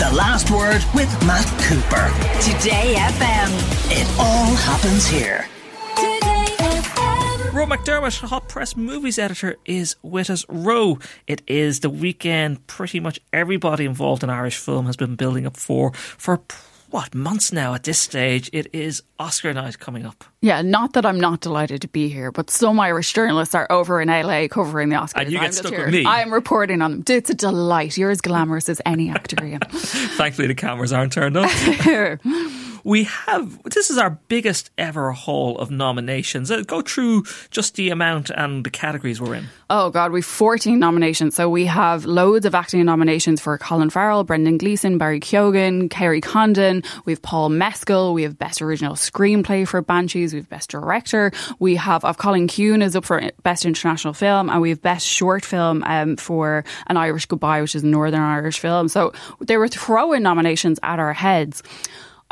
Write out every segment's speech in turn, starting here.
The Last Word with Matt Cooper. Today FM. It all happens here. Roe McDermott, Hot Press Movies editor, is with us. Roe, it is the weekend. Pretty much everybody involved in Irish film has been building up for for what months now at this stage. It is Oscar night coming up. Yeah, not that I'm not delighted to be here, but some Irish journalists are over in LA covering the Oscars. And you get I'm stuck with me. I'm reporting on them. It's a delight. You're as glamorous as any actor, Ian. Thankfully, the cameras aren't turned on. we have this is our biggest ever haul of nominations. Uh, go through just the amount and the categories we're in. Oh God, we've 14 nominations. So we have loads of acting nominations for Colin Farrell, Brendan Gleeson, Barry Keoghan, Kerry Condon. We have Paul Mescal. We have Best Original Screenplay for Banshees. We have Best Director. We have of Cailín Ciúin is up for Best International Film, and we have Best Short Film um, for An Irish Goodbye, which is a Northern Irish film. So they were throwing nominations at our heads.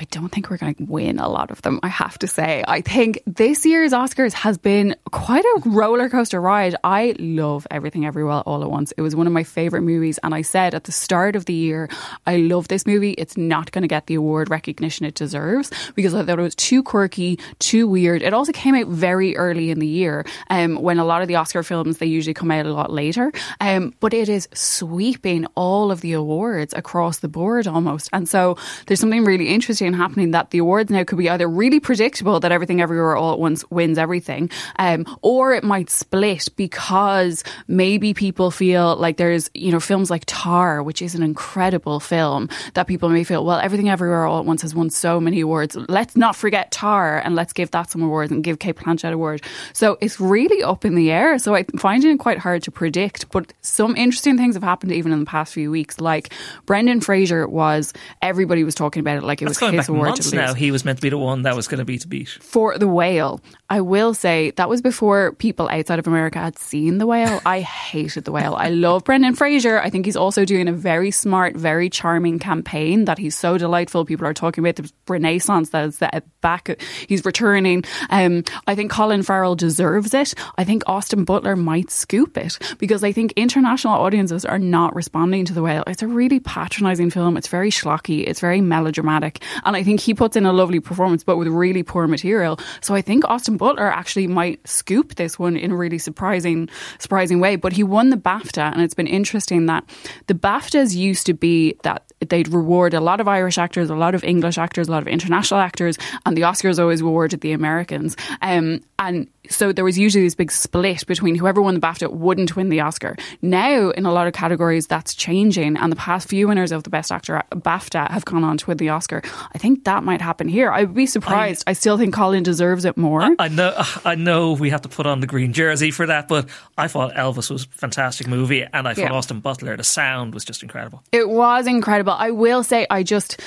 I don't think we're going to win a lot of them, I have to say. I think this year's Oscars has been quite a roller coaster ride. I love Everything Everywhere All at Once. It was one of my favourite movies. And I said at the start of the year, I love this movie. It's not going to get the award recognition it deserves because I thought it was too quirky, too weird. It also came out very early in the year um, when a lot of the Oscar films, they usually come out a lot later. Um, but it is sweeping all of the awards across the board almost. And so there's something really interesting happening that the awards now could be either really predictable that everything everywhere all at once wins everything, um, or it might split because maybe people feel like there's, you know, films like Tar, which is an incredible film, that people may feel, well, everything everywhere all at once has won so many awards. Let's not forget Tar and let's give that some awards and give Cate Blanchett award. So it's really up in the air. So I'm finding it quite hard to predict, but some interesting things have happened even in the past few weeks. Like Brendan Fraser was, everybody was talking about it like it That's was going his award months now. He was meant to be the one that was going to be to beat. for the whale. I will say that was before people outside of America had seen the whale. I hated the whale. I love Brendan Fraser. I think he's also doing a very smart, very charming campaign that he's so delightful. People are talking about the renaissance that is that back. He's returning. Um, I think Colin Farrell deserves it. I think Austin Butler might scoop it because I think international audiences are not responding to the whale. It's a really patronising film. It's very schlocky. It's very melodramatic, and I think he puts in a lovely performance, but with really poor material. So I think Austin Butler actually might scoop this one in a really surprising, surprising way. But he won the BAFTA, and it's been interesting that the BAFTAs used to be that they'd reward a lot of Irish actors, a lot of English actors, a lot of international actors, and the Oscars always rewarded the Americans. Um, and so there was usually this big split between whoever won the BAFTA wouldn't win the Oscar. Now, in a lot of categories, that's changing, and the past few winners of the Best Actor uh, BAFTA have gone on to win the Oscar. I think that might happen here. I would be surprised. I, still think Colin deserves it more. I know, I know, we have to put on the green jersey for that, but I thought Elvis was a fantastic movie, and I thought Yeah. Austin Butler, the sound was just incredible. It was incredible. I will say, I just.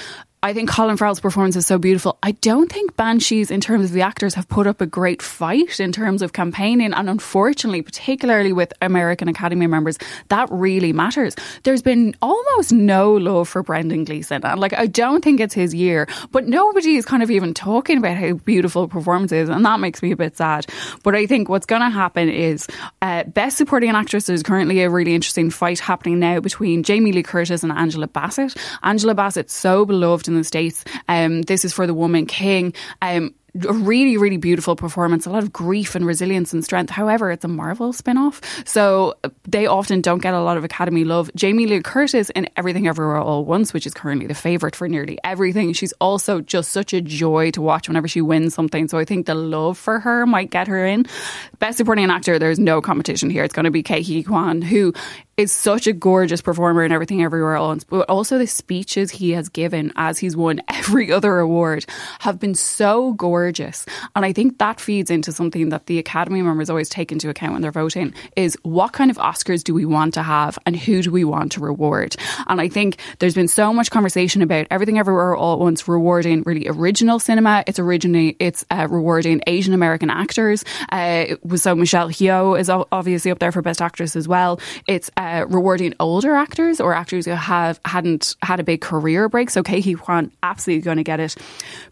I think Colin Farrell's performance is so beautiful. I don't think Banshees, in terms of the actors, have put up a great fight in terms of campaigning. And unfortunately, particularly with American Academy members, that really matters. There's been almost no love for Brendan Gleeson. And like, I don't think it's his year, but nobody is kind of even talking about how beautiful performance is. And that makes me a bit sad. But I think what's going to happen is uh, Best Supporting Actress, there's currently a really interesting fight happening now between Jamie Lee Curtis and Angela Bassett. Angela Bassett, so beloved in the States. Um, this is for the woman king. Um, a really, really beautiful performance, a lot of grief and resilience and strength. However, it's a Marvel spin off. So they often don't get a lot of Academy love. Jamie Lee Curtis in Everything Everywhere All Once, which is currently the favourite for nearly everything. She's also just such a joy to watch whenever she wins something. So I think the love for her might get her in. Best supporting actor, there's no competition here. It's going to be Ke Huy Quan, who is such a gorgeous performer in Everything Everywhere Once, but also the speeches he has given as he's won every other award have been so gorgeous. And I think that feeds into something that the Academy members always take into account when they're voting is what kind of Oscars do we want to have and who do we want to reward? And I think there's been so much conversation about Everything Everywhere All at Once rewarding really original cinema. It's originally, it's uh, rewarding Asian American actors. Uh, so Michelle Yeoh is obviously up there for Best Actress as well. It's uh, Uh, rewarding older actors or actors who have hadn't had a big career break. So Huy Quan absolutely going to get it.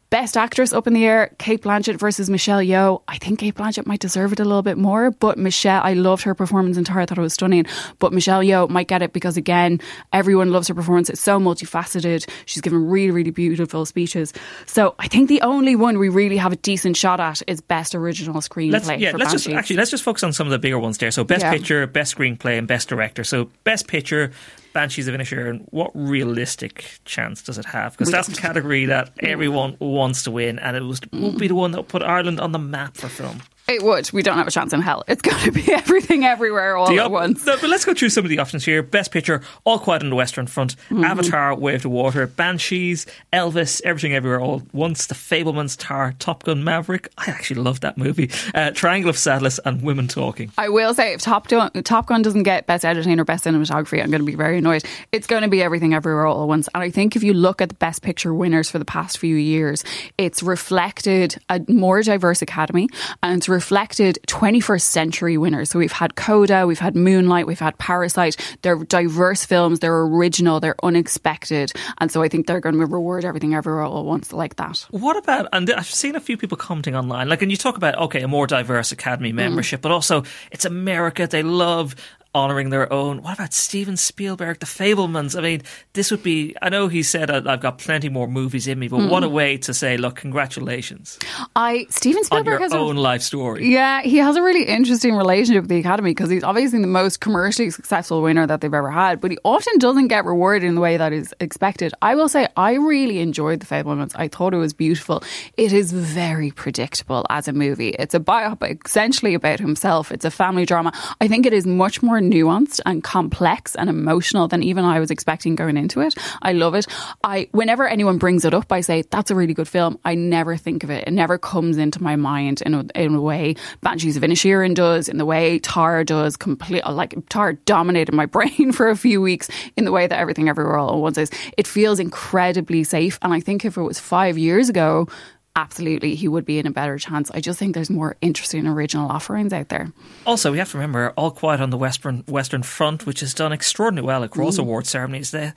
Best actress up in the air, Cate Blanchett versus Michelle Yeoh. I think Cate Blanchett might deserve it a little bit more, but Michelle, I loved her performance in Tar. I thought it was stunning. But Michelle Yeoh might get it because again, everyone loves her performance. It's so multifaceted. She's given really, really beautiful speeches. So I think the only one we really have a decent shot at is best original screenplay. Let's, yeah, let's just actually let's just focus on some of the bigger ones there. So best Yeah. picture, best screenplay, and best director. So best picture, Banshees of Inisherin. What realistic chance does it have? Because that's the category that everyone wants to win, and it was would be the one that put Ireland on the map for film. It would. We don't have a chance in hell. It's going to be everything everywhere all The at once. No, but let's go through some of the options here. Best Picture, All Quiet on the Western Front, Mm-hmm. Avatar, Way of Water, Banshees, Elvis, Everything Everywhere All at Once, The Fabelmans, Tar, Top Gun Maverick. I actually love that movie. Uh, Triangle of Sadness, and Women Talking. I will say, if Top Gun, Top Gun doesn't get Best Editing or Best Cinematography, I'm going to be very annoyed. It's going to be everything everywhere all at once. And I think if you look at the Best Picture winners for the past few years, it's reflected a more diverse academy and it's reflected 21st century winners. So we've had Coda, we've had Moonlight, we've had Parasite. They're diverse films, they're original, they're unexpected. And so I think they're going to reward everything everywhere all at once like that. What about, and I've seen a few people commenting online, like, and you talk about, okay, a more diverse Academy Mm. membership, but also it's America, they love honouring their own. What about Steven Spielberg, The Fabelmans? I mean, this would be, I know he said "I- I've got plenty more movies in me, but what Mm. a way to say, look, congratulations I Steven on Spielberg your has a own life story. Yeah, he has a really interesting relationship with the Academy because he's obviously the most commercially successful winner that they've ever had, but he often doesn't get rewarded in the way that is expected. I will say I really enjoyed The Fabelmans. I thought it was beautiful. It is very predictable as a movie. It's a biopic essentially about himself. It's a family drama. I think it is much more nuanced and complex and emotional than even I was expecting going into it. I love it. I whenever anyone brings it up, I say that's a really good film. I never think of it. It never comes into my mind in a, in a way Banshees of Inisherin does, in the way Tar does. Complete like Tar dominated my brain for a few weeks in the way that Everything Everywhere All at Once is. It feels incredibly safe, and I think if it was five years ago. Absolutely, he would be in a better chance. I just think there's more interesting original offerings out there. Also, we have to remember All Quiet on the Western Western Front, which has done extraordinarily well across Mm. award ceremonies. There,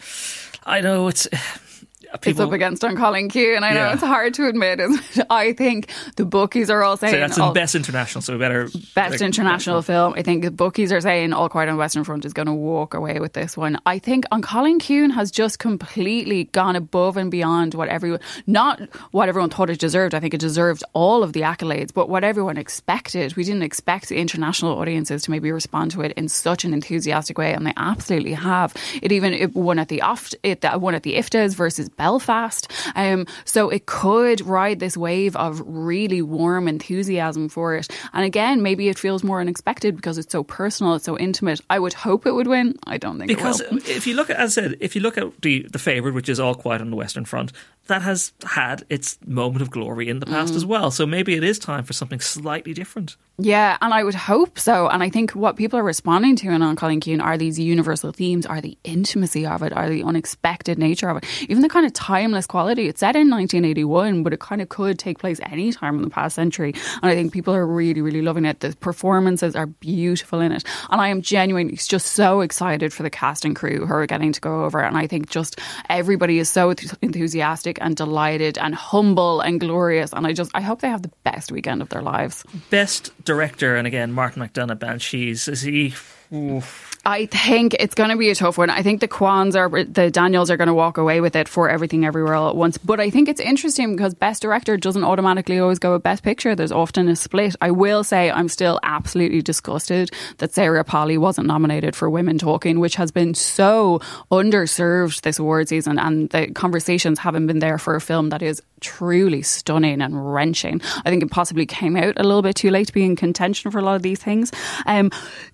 I know it's. It's up against An Cailín Ciúin, and I know Yeah. it's hard to admit. I think the bookies are all saying so that's the all- Best International, so we better. Best like, international film. I think the bookies are saying All Quiet on the Western Front is going to walk away with this one. I think An Cailín Ciúin has just completely gone above and beyond what everyone, not what everyone thought it deserved. I think it deserved all of the accolades, but what everyone expected. We didn't expect the international audiences to maybe respond to it in such an enthusiastic way, and they absolutely have. It even it won at the oft, it won at the IFTAs versus Belfast. Um, so it could ride this wave of really warm enthusiasm for it. And again, maybe it feels more unexpected because it's so personal, it's so intimate. I would hope it would win. I don't think Because it will. if you look at, as I said, if you look at the the favorite, which is All Quiet on the Western Front, that has had its moment of glory in the Mm. past as well. So maybe it is time for something slightly different. Yeah, and I would hope so. And I think what people are responding to in An Cailín Ciúin are these universal themes, are the intimacy of it, are the unexpected nature of it, even the kind of timeless quality. It's set in 1981, but it kind of could take place any time in the past century. And I think people are really, really loving it. The performances are beautiful in it. And I am genuinely just so excited for the cast and crew who are getting to go over. And I think just everybody is so enthusiastic and delighted and humble and glorious. And I just, I hope they have the best weekend of their lives. Best director, and again, Martin McDonagh, Banshees. Is he? Oof. I think it's going to be a tough one. I think the Kwans are the Daniels are going to walk away with it for everything everywhere all at once. But I think it's interesting because best director doesn't automatically always go with best picture. There's often a split. I will say I'm still absolutely disgusted that Sarah Polley wasn't nominated for Women Talking, which has been so underserved this award season, and the conversations haven't been there for a film that is truly stunning and wrenching. I think it possibly came out a little bit too late to be in contention for a lot of these things. Um,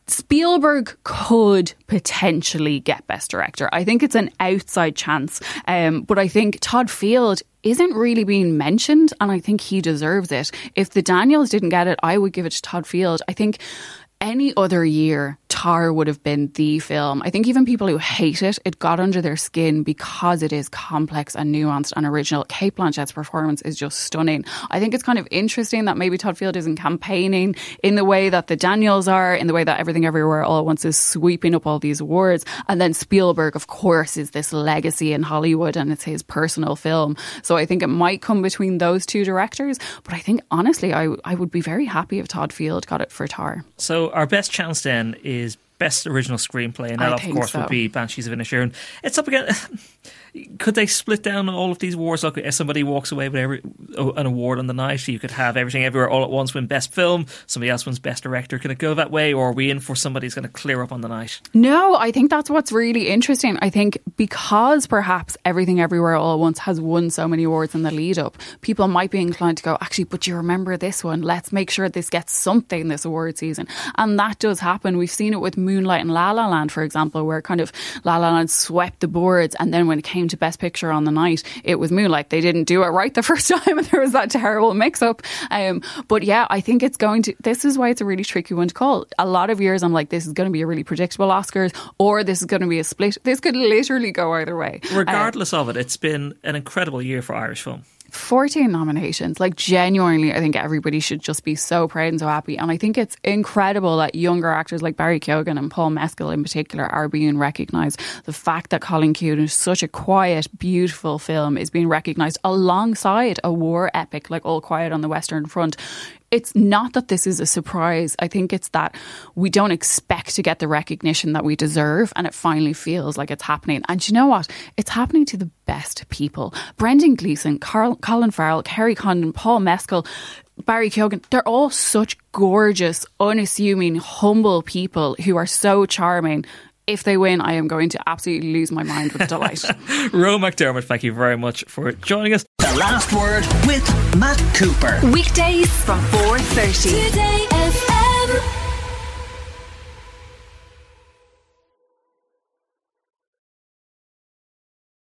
Spielberg could potentially get Best Director. I think it's an outside chance, um, but I think Todd Field isn't really being mentioned, and I think he deserves it. If the Daniels didn't get it, I would give it to Todd Field. I think any other year, Tar would have been the film. I think even people who hate it, it got under their skin because it is complex and nuanced and original. Cate Blanchett's performance is just stunning. I think it's kind of interesting that maybe Todd Field isn't campaigning in the way that the Daniels are, in the way that Everything Everywhere All at Once is sweeping up all these awards. And then Spielberg, of course, is this legacy in Hollywood and it's his personal film. So I think it might come between those two directors. But I think honestly, I, I would be very happy if Todd Field got it for Tar. So our best chance then is best original screenplay, and that of course so. would be Banshees of Inisherin. It's up again. could they split down all of these awards? Like if somebody walks away with every, an award on the night, you could have everything everywhere all at once win best film, somebody else wins best director. Can it go that way, or are we in for somebody who's going to clear up on the night? No, I think that's what's really interesting. I think because perhaps everything everywhere all at once has won so many awards in the lead up, people might be inclined to go, actually, but you remember this one? Let's make sure this gets something this award season, and that does happen. We've seen it with Moonlight and La La Land, for example, where kind of La La Land swept the boards, and then when it came to Best Picture on the night, it was Moonlight. They didn't do it right the first time, and there was that terrible mix up. Um, but yeah, I think it's going to. This is why it's a really tricky one to call. A lot of years, I'm like, this is going to be a really predictable Oscars, or this is going to be a split. This could literally go either way. Regardless of it, it's been an incredible year for Irish film. 14 nominations. Like, genuinely, I think everybody should just be so proud and so happy. And I think it's incredible that younger actors like Barry Keoghan and Paul Mescal in particular are being recognised. The fact that Cailín Ciúin is such a quiet, beautiful film is being recognised alongside a war epic like All Quiet on the Western Front it's not that this is a surprise. I think it's that we don't expect to get the recognition that we deserve, and it finally feels like it's happening. And you know what? It's happening to the best people. Brendan Gleeson, Carl, Colin Farrell, Kerry Condon, Paul Mescal. Barry Keoghan, they're all such gorgeous, unassuming, humble people who are so charming if they win, I am going to absolutely lose my mind with delight. Roe McDermott, thank you very much for joining us. The last word with Matt Cooper. Weekdays from 4.30. Today FM.